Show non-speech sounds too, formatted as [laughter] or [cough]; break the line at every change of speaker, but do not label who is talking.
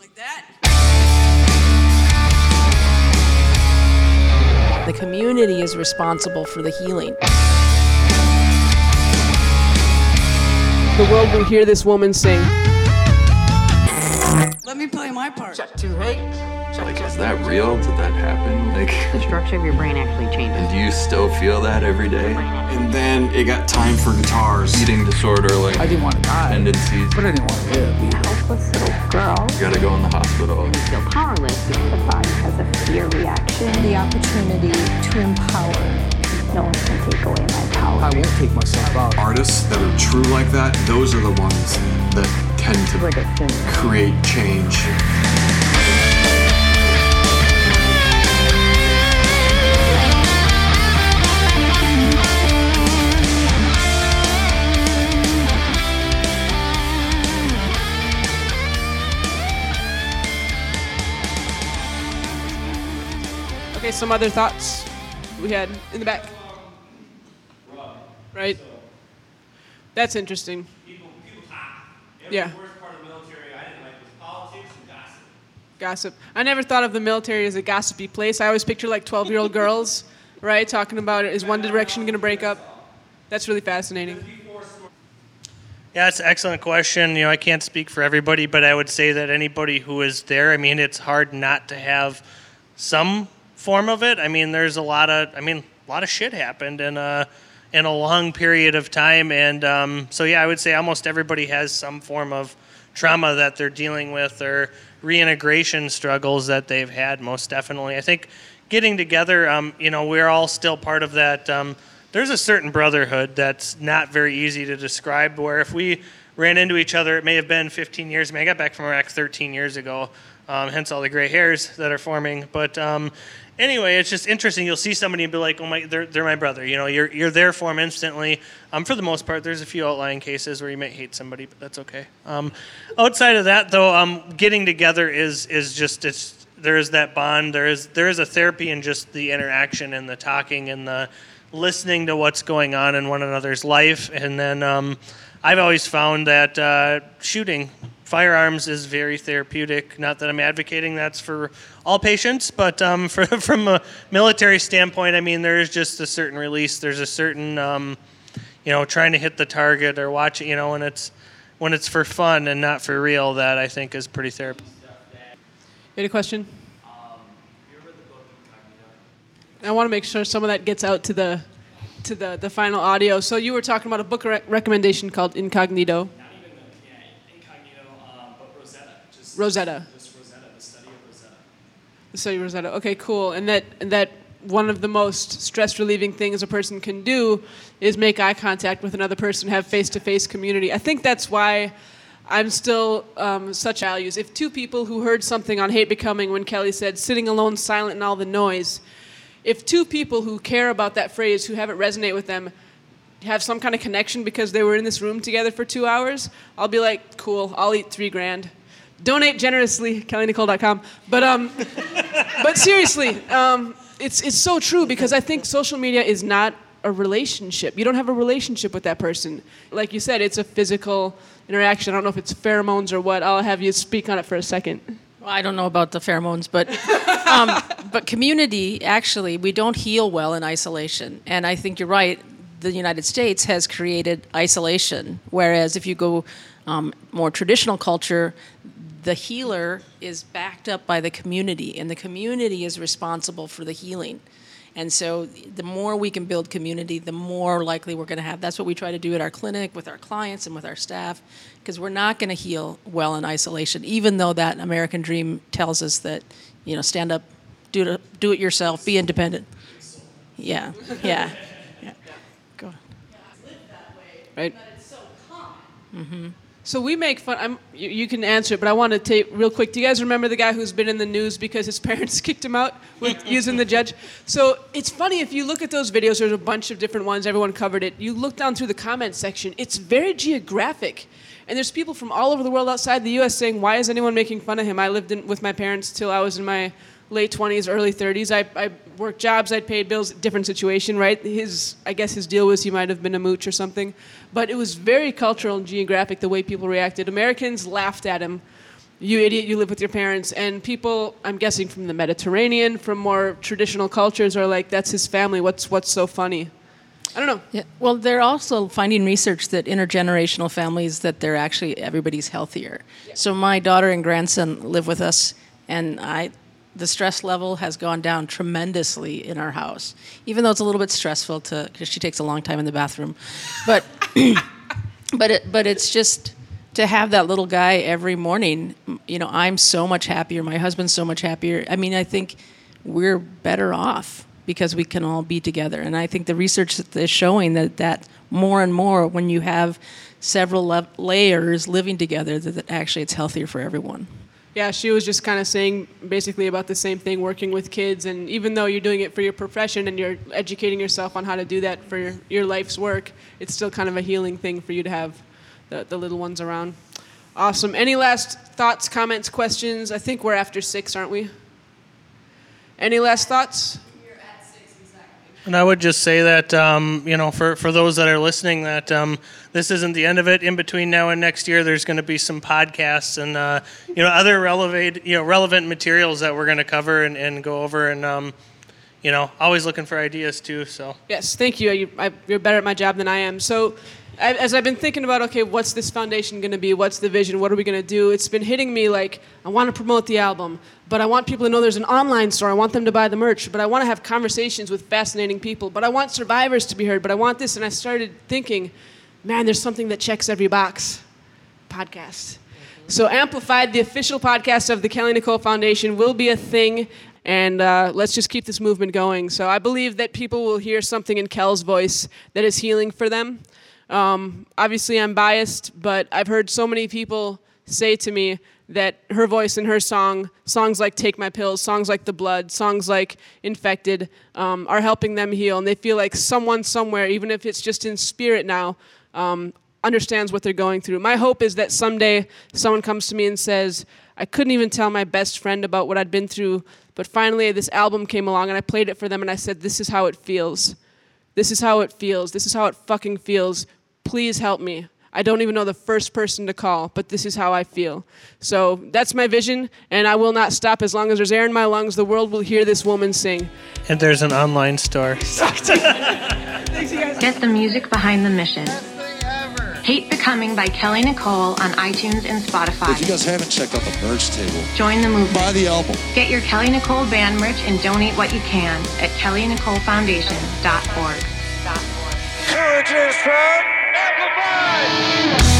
Like that.
The community is responsible for the healing.
The world will hear this woman sing.
Let me play my part.
Like, is that real? Did that happen? [laughs] Like,
The structure of your brain actually changes.
and do you still feel that every day?
And then it got time for guitars.
Eating disorder, like
I didn't want to die,
tendencies.
but I didn't want to live. either.
Helpless little girl.
You gotta go in the hospital.
You feel powerless because the body has a fear reaction.
the opportunity to empower.
No one can take away my power.
I won't take myself out.
Artists that are true like that, those are the ones that tend to
different.
create change.
Okay, some other thoughts we had in the back. Right? That's interesting. Yeah. Gossip. I never thought of the military as a gossipy place. I always picture like 12 year old [laughs] girls, right, talking about is One Direction going to break up? That's really fascinating.
Yeah, it's an excellent question. You know, I can't speak for everybody, but I would say that anybody who is there, I mean, it's hard not to have some form of it. I mean, there's a lot of, I mean, a lot of shit happened in a in a long period of time, and um, so yeah, I would say almost everybody has some form of trauma that they're dealing with or reintegration struggles that they've had. Most definitely, I think getting together, um, you know, we're all still part of that. Um, there's a certain brotherhood that's not very easy to describe. Where if we ran into each other, it may have been 15 years. I mean, I got back from Iraq 13 years ago, um, hence all the gray hairs that are forming. But um, anyway, it's just interesting. You'll see somebody and be like, "Oh my, they're, they're my brother." You know, you're you're there for them instantly. Um, for the most part, there's a few outlying cases where you might hate somebody, but that's okay. Um, outside of that, though, um, getting together is is just it's there is that bond. There is there is a therapy in just the interaction and the talking and the listening to what's going on in one another's life. And then um, I've always found that uh, shooting firearms is very therapeutic. Not that I'm advocating that's for all patients, but um, [laughs] for, from a military standpoint, I mean, there is just a certain release. There's a certain, um, you know, trying to hit the target or watching, you know, when it's when it's for fun and not for real. That I think is pretty therapeutic.
Any question? I want to make sure some of that gets out to the to the, the final audio. So you were talking about a book re- recommendation called Incognito. Roseto. The study of Roseto. Okay, cool. And that and that one of the most stress relieving things a person can do is make eye contact with another person, have face to face community. I think that's why I'm still um, such values. If two people who heard something on Hate Becoming when Kelly said sitting alone, silent in all the noise, if two people who care about that phrase, who have it resonate with them, have some kind of connection because they were in this room together for two hours, I'll be like, cool, I'll eat three grand. Donate generously, kellynicole.com. But um, but seriously, um, it's it's so true because I think social media is not a relationship. You don't have a relationship with that person. Like you said, it's a physical interaction. I don't know if it's pheromones or what. I'll have you speak on it for a second.
Well, I don't know about the pheromones, but um, but community actually we don't heal well in isolation, and I think you're right. The United States has created isolation, whereas if you go um, more traditional culture, the healer is backed up by the community, and the community is responsible for the healing. And so, the more we can build community, the more likely we're going to have. That's what we try to do at our clinic with our clients and with our staff, because we're not going to heal well in isolation, even though that American dream tells us that, you know, stand up, do it, do it yourself, be independent. Yeah, yeah, yeah. Go on.
right? So we make fun. I'm, you, you can answer it, but I want to take real quick. Do you guys remember the guy who's been in the news because his [laughs] parents kicked him out with [laughs] using the judge? So it's funny if you look at those videos. There's a bunch of different ones. Everyone covered it. You look down through the comment section. It's very geographic, and there's people from all over the world outside the U.S. saying, "Why is anyone making fun of him? I lived in, with my parents till I was in my late 20s, early 30s. I, I worked jobs, I'd paid bills, different situation, right? His, I guess his deal was he might have been a mooch or something. But it was very cultural and geographic the way people reacted. Americans laughed at him. You idiot, you live with your parents. And people, I'm guessing from the Mediterranean, from more traditional cultures, are like, that's his family. What's, what's so funny? I don't know.
Yeah. Well, they're also finding research that intergenerational families that they're actually everybody's healthier. So my daughter and grandson live with us, and I, the stress level has gone down tremendously in our house. Even though it's a little bit stressful to, because she takes a long time in the bathroom, but, [coughs] but it, but it's just to have that little guy every morning. You know, I'm so much happier. My husband's so much happier. I mean, I think we're better off because we can all be together. And I think the research is showing that that more and more when you have several le- layers living together, that, that actually it's healthier for everyone.
Yeah, she was just kind of saying basically about the same thing working with kids. And even though you're doing it for your profession and you're educating yourself on how to do that for your, your life's work, it's still kind of a healing thing for you to have the, the little ones around. Awesome. Any last thoughts, comments, questions? I think we're after six, aren't we? Any last thoughts?
And I would just say that, um, you know, for, for those that are listening, that um, this isn't the end of it. In between now and next year, there's going to be some podcasts and, uh, you know, other relevant, you know, relevant materials that we're going to cover and, and go over. And, um, you know, always looking for ideas too. So
Yes, thank you. You- I- You're better at my job than I am. So, as I've been thinking about, okay, what's this foundation going to be? What's the vision? What are we going to do? It's been hitting me like, I want to promote the album, but I want people to know there's an online store. I want them to buy the merch, but I want to have conversations with fascinating people. But I want survivors to be heard, but I want this. And I started thinking, man, there's something that checks every box podcast. So, Amplified, the official podcast of the Kelly Nicole Foundation, will be a thing. And uh, let's just keep this movement going. So, I believe that people will hear something in Kel's voice that is healing for them. Um, obviously, I'm biased, but I've heard so many people say to me that her voice and her song, songs like Take My Pills, songs like The Blood, songs like Infected, um, are helping them heal. And they feel like someone somewhere, even if it's just in spirit now, um, understands what they're going through. My hope is that someday someone comes to me and says, I couldn't even tell my best friend about what I'd been through, but finally this album came along and I played it for them and I said, This is how it feels. This is how it feels. This is how it fucking feels. Please help me. I don't even know the first person to call, but this is how I feel. So that's my vision, and I will not stop as long as there's air in my lungs. The world will hear this woman sing.
and there's an online store.
Get the music behind the mission. Hate Becoming by Kelly Nicole on iTunes and Spotify.
If you guys haven't checked out the merch table,
Join the movement.
buy the album.
Get your Kelly Nicole band merch and donate what you can at kellynicolefoundation.org.
Courage is from Amplified.